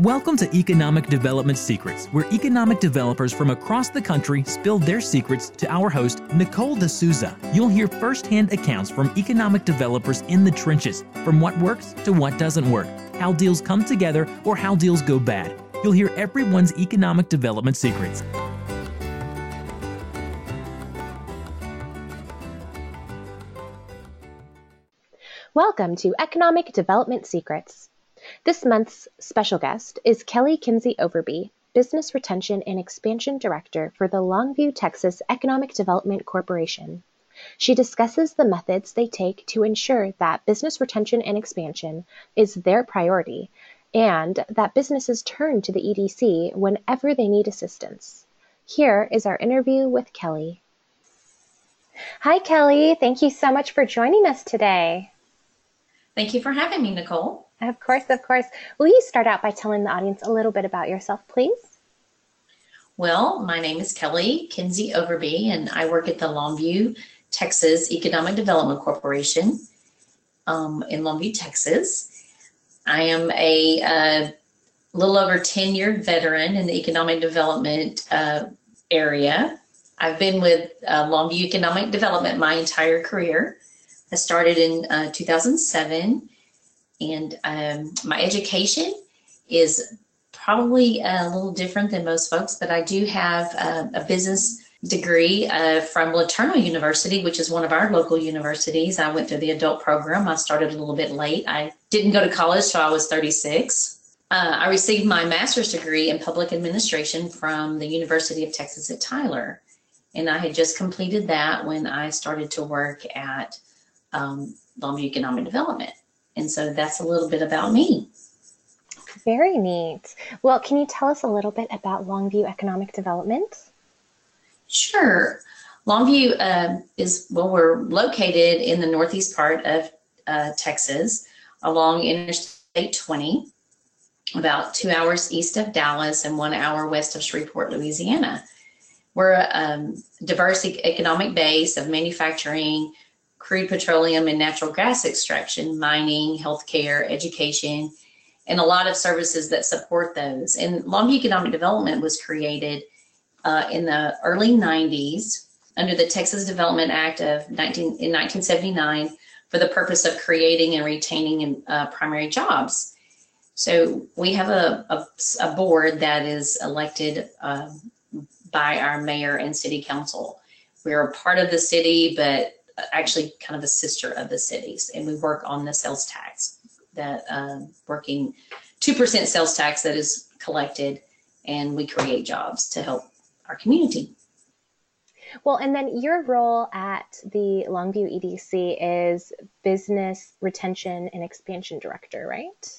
Welcome to Economic Development Secrets, where economic developers from across the country spill their secrets to our host, Nicole D'Souza. You'll hear firsthand accounts from economic developers in the trenches, from what works to what doesn't work, how deals come together or how deals go bad. You'll hear everyone's economic development secrets. Welcome to Economic Development Secrets. This month's special guest is Kelly Kinsey Overby, Business Retention and Expansion Director for the Longview, Texas Economic Development Corporation. She discusses the methods they take to ensure that business retention and expansion is their priority and that businesses turn to the EDC whenever they need assistance. Here is our interview with Kelly. Hi, Kelly. Thank you so much for joining us today. Thank you for having me, Nicole. Of course, of course. Will you start out by telling the audience a little bit about yourself, please? Well, my name is Kelly Kinsey Overby, and I work at the Longview, Texas Economic Development Corporation um, in Longview, Texas. I am a uh, little over 10 year veteran in the economic development uh, area. I've been with uh, Longview Economic Development my entire career. I started in uh, 2007, and um, my education is probably a little different than most folks, but I do have uh, a business degree uh, from LeTourneau University, which is one of our local universities. I went through the adult program. I started a little bit late. I didn't go to college so I was 36. Uh, I received my master's degree in public administration from the University of Texas at Tyler. And I had just completed that when I started to work at um, Longview Economic Development. And so that's a little bit about me. Very neat. Well, can you tell us a little bit about Longview Economic Development? Sure. Longview uh, is, well, we're located in the northeast part of uh, Texas along Interstate 20, about two hours east of Dallas and one hour west of Shreveport, Louisiana. We're a um, diverse economic base of manufacturing, crude petroleum and natural gas extraction, mining, healthcare, education, and a lot of services that support those. And Longview Economic Development was created uh, in the early 90s under the Texas Development Act of 19, in 1979 for the purpose of creating and retaining uh, primary jobs. So we have a, a, a board that is elected uh, by our mayor and city council. We're a part of the city, but actually kind of a sister of the cities, and we work on the sales tax that um, working 2% sales tax that is collected, and we create jobs to help our community. Well, and then your role at the Longview EDC is Business Retention and Expansion Director, right?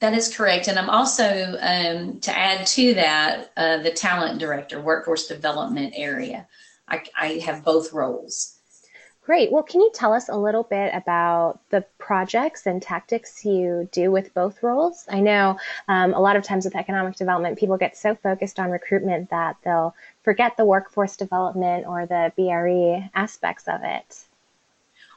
That is correct. And I'm also, um, to add to that, uh, the Talent Director, Workforce Development area. I, I have both roles. Great. Well, can you tell us a little bit about the projects and tactics you do with both roles? I know um, a lot of times with economic development, people get so focused on recruitment that they'll forget the workforce development or the BRE aspects of it.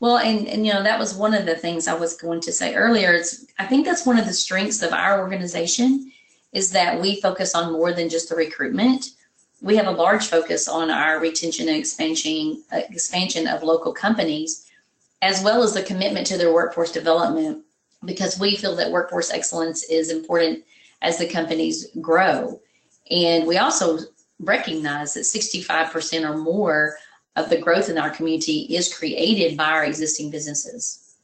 Well, and, and you know, that was one of the things I was going to say earlier. It's, I think that's one of the strengths of our organization is that we focus on more than just the recruitment we have a large focus on our retention and expansion, expansion of local companies, as well as the commitment to their workforce development, because we feel that workforce excellence is important as the companies grow. And we also recognize that 65% or more of the growth in our community is created by our existing businesses.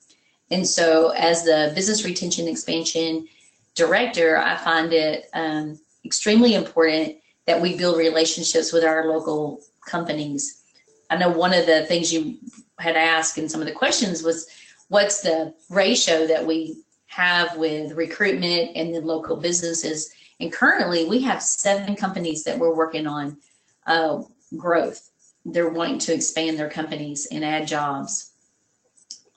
And so, as the business retention expansion director, I find it um, extremely important that we build relationships with our local companies. I know one of the things you had asked in some of the questions was what's the ratio that we have with recruitment and the local businesses. And currently, we have seven companies that we're working on uh, growth. They're wanting to expand their companies and add jobs.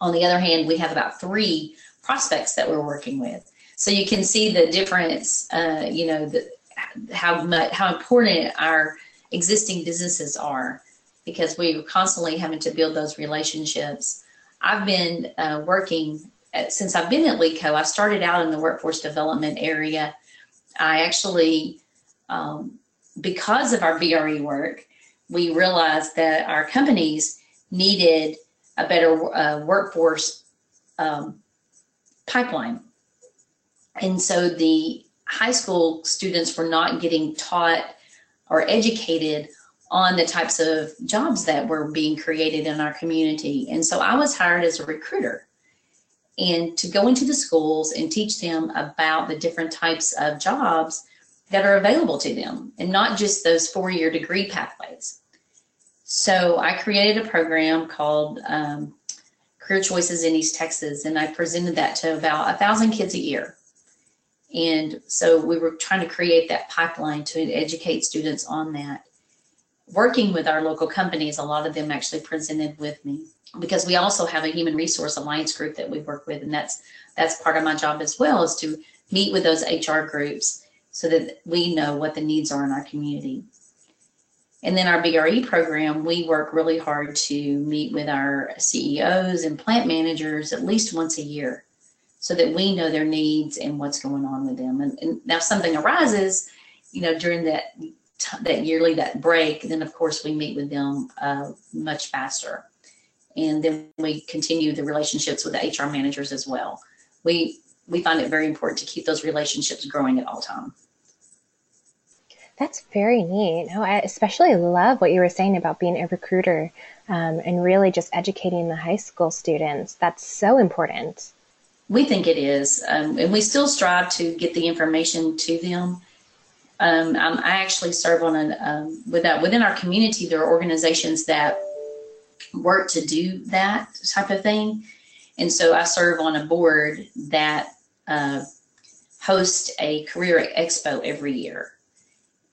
On the other hand, we have about three prospects that we're working with. So you can see the difference, uh, you know, the, how much how important our existing businesses are because we're constantly having to build those relationships. I've been uh, working at, since I've been at LEDCO. I started out in the workforce development area I actually, um, because of our BRE work, we realized that our companies needed a better uh, workforce um, pipeline. And so the high school students were not getting taught or educated on the types of jobs that were being created in our community. And so I was hired as a recruiter and to go into the schools and teach them about the different types of jobs that are available to them and not just those four year degree pathways. So I created a program called um, Career Choices in East Texas, and I presented that to about a thousand kids a year. And so we were trying to create that pipeline to educate students on that. Working with our local companies, a lot of them actually presented with me because we also have a human resource alliance group that we work with, and that's that's part of my job as well is to meet with those HR groups so that we know what the needs are in our community. And then our BRE program, we work really hard to meet with our CEOs and plant managers at least once a year so that we know their needs and what's going on with them. And, and now something arises, you know, during that that yearly that break, then of course we meet with them uh, much faster. And then we continue the relationships with the HR managers as well. We we find it very important to keep those relationships growing at all time. That's very neat. I especially love what you were saying about being a recruiter um, and really just educating the high school students. That's so important. We think it is, um, and we still strive to get the information to them. Um, I actually serve on a um, with that within our community. There are organizations that work to do that type of thing, and so I serve on a board that uh, hosts a career expo every year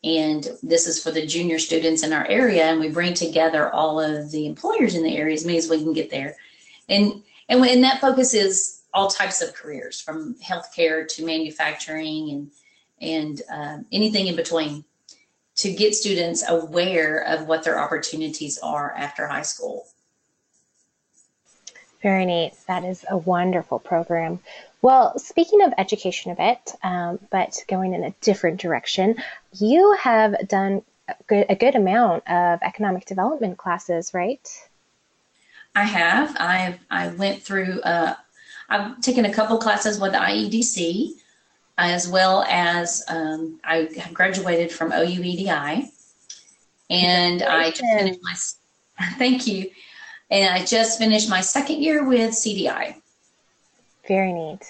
and this is for the junior students in our area and we bring together all of the employers in the area as many as we can get there and and, and that focuses all types of careers from healthcare to manufacturing and and um, anything in between to get students aware of what their opportunities are after high school very neat that is a wonderful program well, speaking of education a bit, um, but going in a different direction, you have done a good, a good amount of economic development classes, right? I have. I've I went through. Uh, I've taken a couple classes with IEDC, as well as um, I graduated from OUEDI, and I just finished my. Thank you, and I just finished my second year with CDI. Very neat.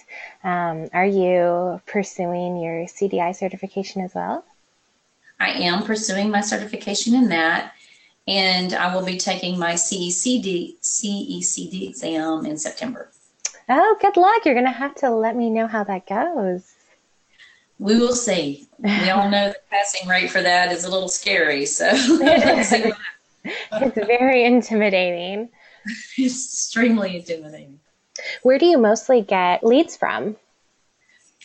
Um, are you pursuing your CDI certification as well? I am pursuing my certification in that, and I will be taking my CECD, CECD exam in September. Oh, good luck. You're going to have to let me know how that goes. We will see. We all know the passing rate for that is a little scary, so it's very intimidating. It's extremely intimidating. Where do you mostly get leads from?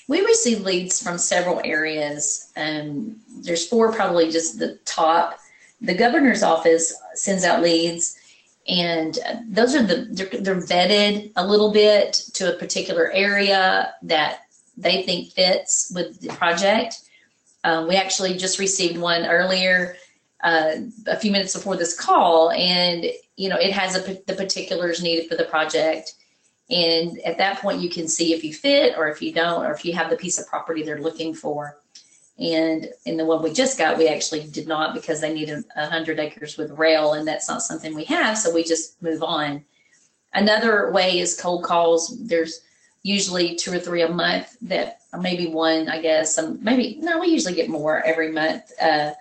We receive leads from several areas. Um, there's four, probably just the top. The governor's office sends out leads, and those are the they're, they're vetted a little bit to a particular area that they think fits with the project. Um, we actually just received one earlier, uh, a few minutes before this call, and you know it has a, the particulars needed for the project and at that point, you can see if you fit or if you don't, or if you have the piece of property they're looking for. And in the one we just got, we actually did not because they needed 100 acres with rail, and that's not something we have. So we just move on. Another way is cold calls. There's usually two or three a month that, or maybe one, I guess. Um, maybe, no, we usually get more every month uh,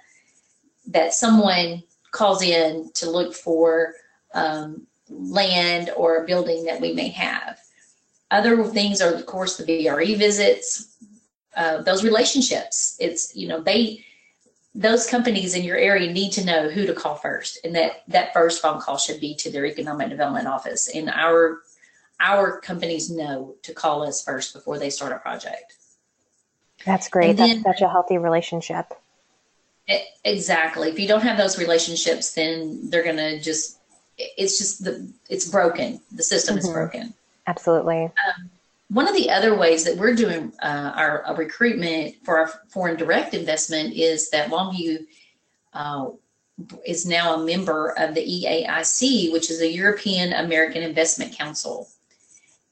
that someone calls in to look for um, land or a building that we may have. Other things are, of course, the BRE visits, uh, those relationships. It's, you know, they, those companies in your area need to know who to call first. And that, that first phone call should be to their economic development office. And our, our companies know to call us first before they start a project. That's great. Then, That's such a healthy relationship. Exactly. If you don't have those relationships, then they're going to just it's just the it's broken. The system mm-hmm. is broken. Absolutely. Um, one of the other ways that we're doing uh, our, recruitment for our foreign direct investment is that Longview uh, is now a member of the EAIC, which is the European American Investment Council.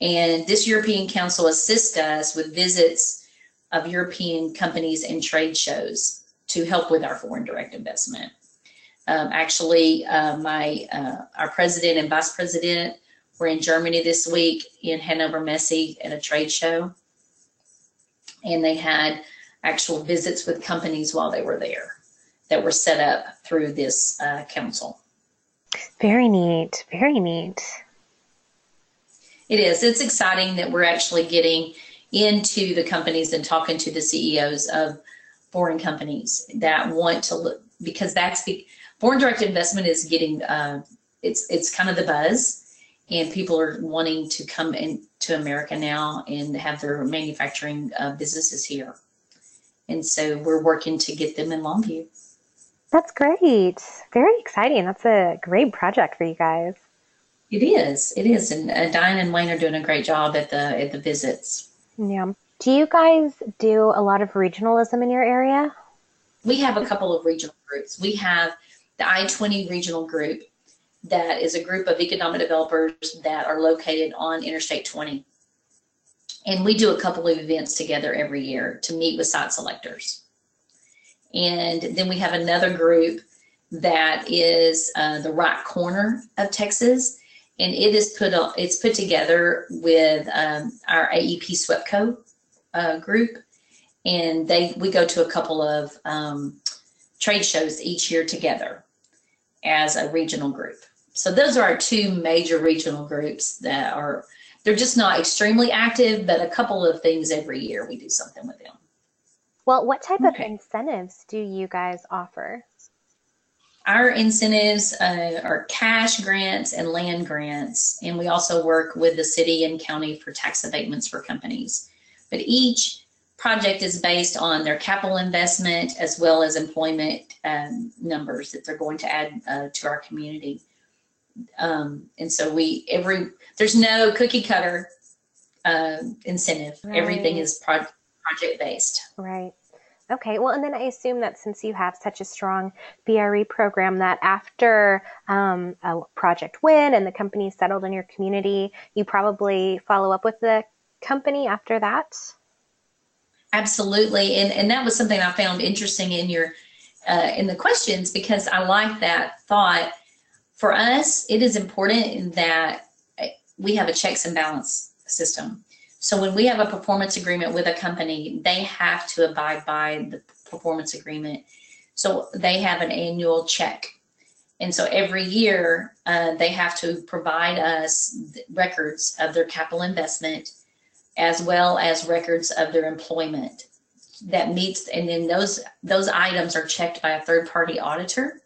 And this European Council assists us with visits of European companies and trade shows to help with our foreign direct investment. Um, actually, uh, my uh, our president and vice president were in Germany this week in Hannover Messe at a trade show, and they had actual visits with companies while they were there that were set up through this uh, council. Very neat. Very neat. It is. It's exciting that we're actually getting into the companies and talking to the CEOs of foreign companies that want to look because that's the foreign direct investment is getting uh, it's it's kind of the buzz and people are wanting to come into America now and have their manufacturing uh, businesses here. And so we're working to get them in Longview. That's great. Very exciting. That's a great project for you guys. It is. It is. And uh, Diane and Wayne are doing a great job at the at the visits. Yeah. Do you guys do a lot of regionalism in your area? We have a couple of regional groups. We have the I-20 regional group that is a group of economic developers that are located on Interstate 20. And we do a couple of events together every year to meet with site selectors. And then we have another group that is uh, the right corner of Texas. And it is put on, it's put together with um, our AEP SWEPCO uh, group. And they we go to a couple of um, trade shows each year together as a regional group. So those are our two major regional groups that are they're just not extremely active, but a couple of things every year we do something with them. Well, what type okay. of incentives do you guys offer? Our incentives uh, are cash grants and land grants, and we also work with the city and county for tax abatements for companies. But each project is based on their capital investment as well as employment um, numbers that they're going to add uh, to our community. Um, and so we every there's no cookie cutter uh, incentive. Right. Everything is pro- project based. Right. Okay. Well, and then I assume that since you have such a strong BRE program, that after um, a project win and the company settled in your community, you probably follow up with the company after that. Absolutely, and and that was something I found interesting in your uh, in the questions because I like that thought. For us, it is important that we have a checks and balance system. So when we have a performance agreement with a company, they have to abide by the performance agreement. So they have an annual check. And so every year, uh, they have to provide us records of their capital investment as well as records of their employment that meets and then those those items are checked by a third party auditor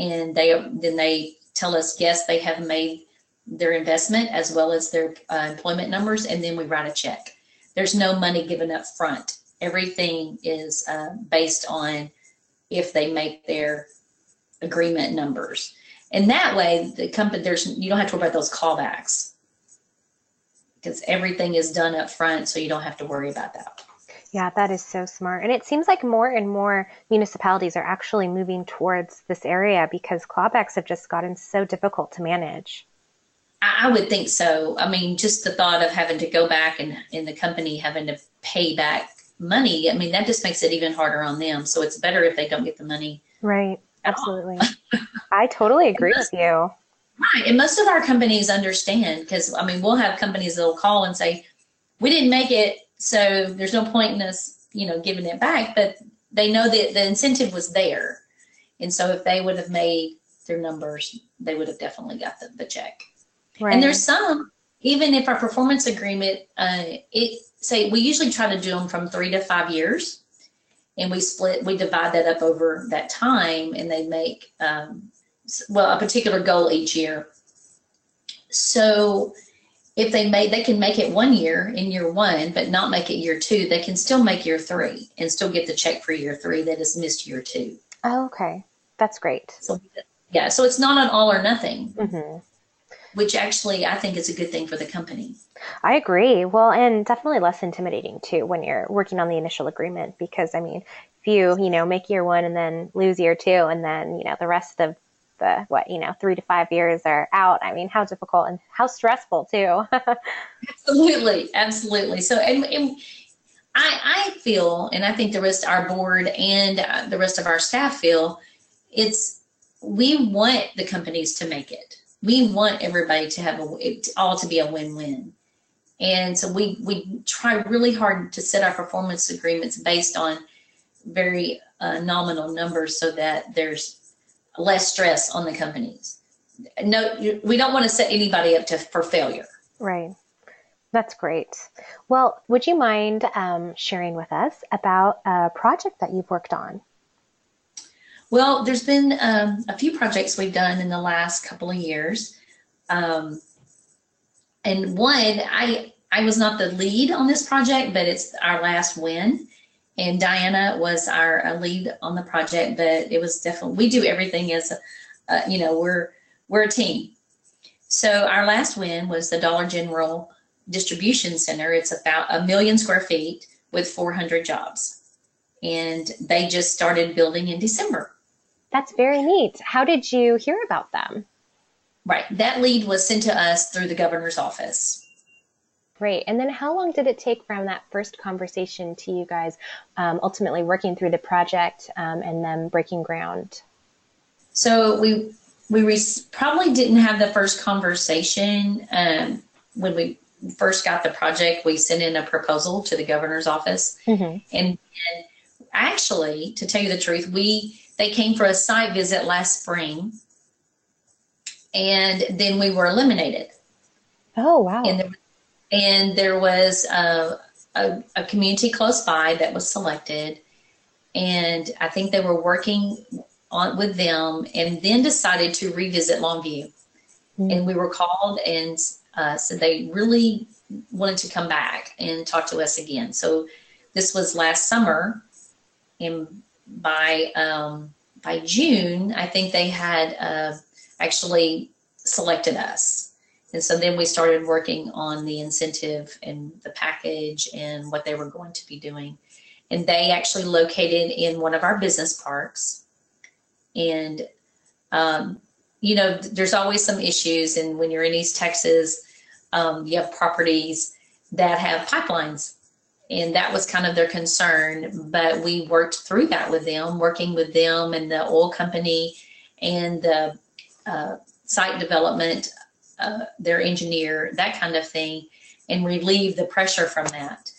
and they then they tell us yes they have made their investment as well as their uh, employment numbers, and then we write a check. There's no money given up front. Everything is uh, based on if they make their agreement numbers. And that way, the company there's you don't have to worry about those clawbacks because everything is done up front, so you don't have to worry about that. Yeah, that is so smart. And it seems like more and more municipalities are actually moving towards this area because clawbacks have just gotten so difficult to manage. I would think so. I mean, just the thought of having to go back and in the company having to pay back money, I mean, that just makes it even harder on them. So it's better if they don't get the money. Right. Absolutely. I totally agree most, with you. Right. And most of our companies understand because, I mean, we'll have companies that'll call and say, we didn't make it, so there's no point in us, you know, giving it back. But they know that the incentive was there. And so if they would have made their numbers, they would have definitely got the, the check. Right. And there's some, even if our performance agreement, uh, it say we usually try to do them from three to five years, and we split, we divide that up over that time, and they make um, well a particular goal each year. So if they make they can make it one year in year one but not make it year two they can still make year three and still get the check for year three that is missed year two oh okay that's great so yeah so it's not an all or nothing mm-hmm. which actually I think is a good thing for the company. I agree. Well, and definitely less intimidating too when you're working on the initial agreement because I mean, if you, you know, make year one and then lose year two and then, you know, the rest of the what, you know, three to five years are out. I mean, how difficult and how stressful too. absolutely. Absolutely. So, and, and I, I feel, and I think the rest of our board and uh, the rest of our staff feel it's, we want the companies to make it. We want everybody to have a, it all to be a win-win. And so we, we try really hard to set our performance agreements based on very uh, nominal numbers so that there's less stress on the companies. No, we don't want to set anybody up to for failure. Right. That's great. Well, would you mind um, sharing with us about a project that you've worked on? Well, there's been um, a few projects we've done in the last couple of years. Um, and one, I I was not the lead on this project, but it's our last win. And Diana was our lead on the project, but it was definitely we do everything as a, uh, you know we're we're a team. So our last win was the Dollar General distribution center. It's about a million square feet with 400 jobs. And they just started building in December. That's very neat. How did you hear about them? Right. That lead was sent to us through the governor's office. Great. And then how long did it take from that first conversation to you guys um, ultimately working through the project um, and then breaking ground? So we we re- probably didn't have the first conversation um, when we first got the project, we sent in a proposal to the governor's office. Mm-hmm. And, and actually, to tell you the truth, we they came for a site visit last spring, and then we were eliminated. Oh wow! And there, and there was a, a, a community close by that was selected, and I think they were working on with them, and then decided to revisit Longview. Mm-hmm. And we were called and uh, so they really wanted to come back and talk to us again. So this was last summer, and by um, by June, I think they had uh, actually selected us. And so then we started working on the incentive and the package and what they were going to be doing. And they actually located in one of our business parks. And um, you know, there's always some issues. And when you're in East Texas, um, you have properties that have pipelines. And that was kind of their concern. But we worked through that with them, working with them and the oil company and the uh, site development, uh, their engineer, that kind of thing, and relieve the pressure from that.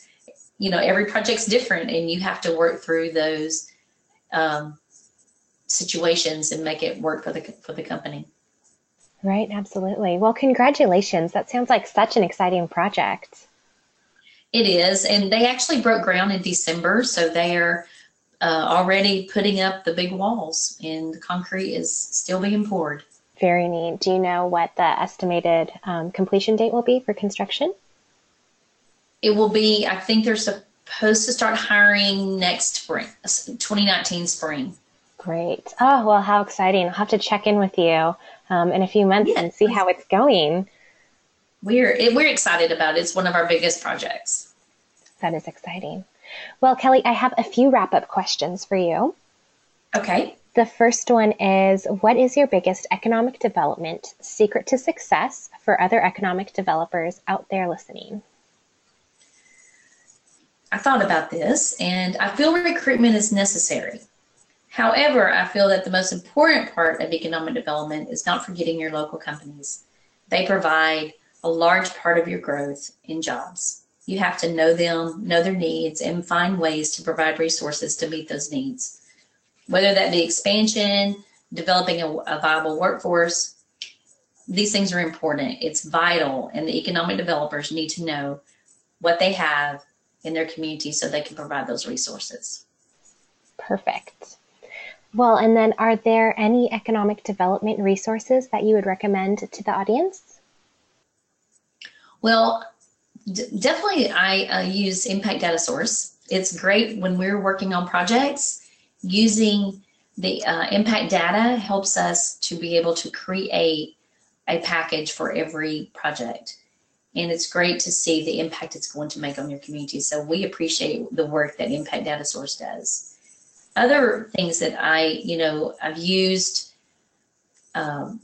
You know, every project's different, and you have to work through those um, situations and make it work for the for the company. Right, absolutely. Well, congratulations. That sounds like such an exciting project. It is, and they actually broke ground in December, so they are uh, already putting up the big walls, and the concrete is still being poured. Very neat. Do you know what the estimated um, completion date will be for construction? It will be, I think they're supposed to start hiring next spring, 2019 spring. Great. Oh, well, how exciting. I'll have to check in with you um, in a few months and see how it's going. We're, we're excited about it. It's one of our biggest projects. That is exciting. Well, Kelly, I have a few wrap up questions for you. Okay. The first one is What is your biggest economic development secret to success for other economic developers out there listening? I thought about this and I feel recruitment is necessary. However, I feel that the most important part of economic development is not forgetting your local companies. They provide a large part of your growth in jobs. You have to know them, know their needs, and find ways to provide resources to meet those needs. Whether that be expansion, developing a, a viable workforce, these things are important. It's vital, and the economic developers need to know what they have in their community so they can provide those resources. Perfect. Well, and then are there any economic development resources that you would recommend to the audience? Well, d- definitely I uh, use Impact Data Source. It's great when we're working on projects. Using the uh, impact data helps us to be able to create a package for every project. And it's great to see the impact it's going to make on your community. So we appreciate the work that Impact Data Source does. Other things that I, you know, I've used, um,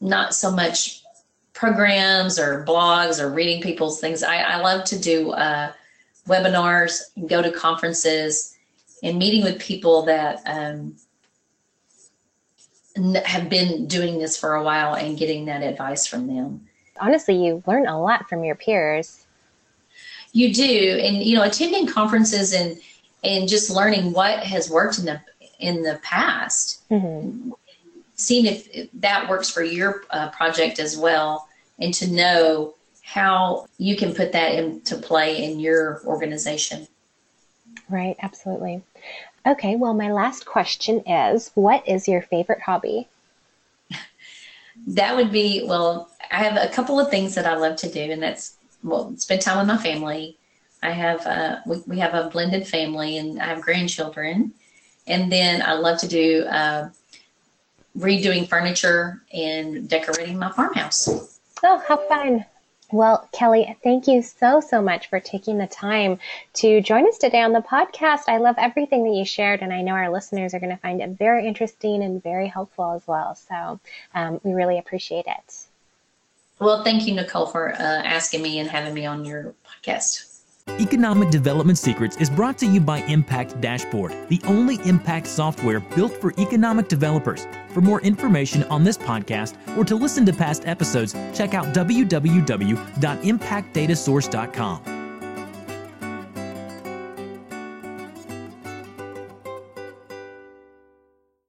not so much programs or blogs or reading people's things. I, I love to do uh, webinars, go to conferences, and meeting with people that um, have been doing this for a while and getting that advice from them. Honestly, you learn a lot from your peers. You do, and you know, attending conferences and and just learning what has worked in the in the past, mm-hmm. seeing if, that works for your uh, project as well, and to know how you can put that into play in your organization. Right, absolutely. Okay, well, my last question is what is your favorite hobby? that would be, well, I have a couple of things that I love to do, and that's, well, spend time with my family. I have, uh, we, we have a blended family, and I have grandchildren. And then I love to do uh, redoing furniture and decorating my farmhouse. Oh, how fun! Well, Kelly, thank you so, so much for taking the time to join us today on the podcast. I love everything that you shared, and I know our listeners are going to find it very interesting and very helpful as well. So um, we really appreciate it. Well, thank you, Nicole, for uh, asking me and having me on your podcast. Economic Development Secrets is brought to you by Impact Dashboard, the only impact software built for economic developers. For more information on this podcast or to listen to past episodes, check out www.impactdatasource.com.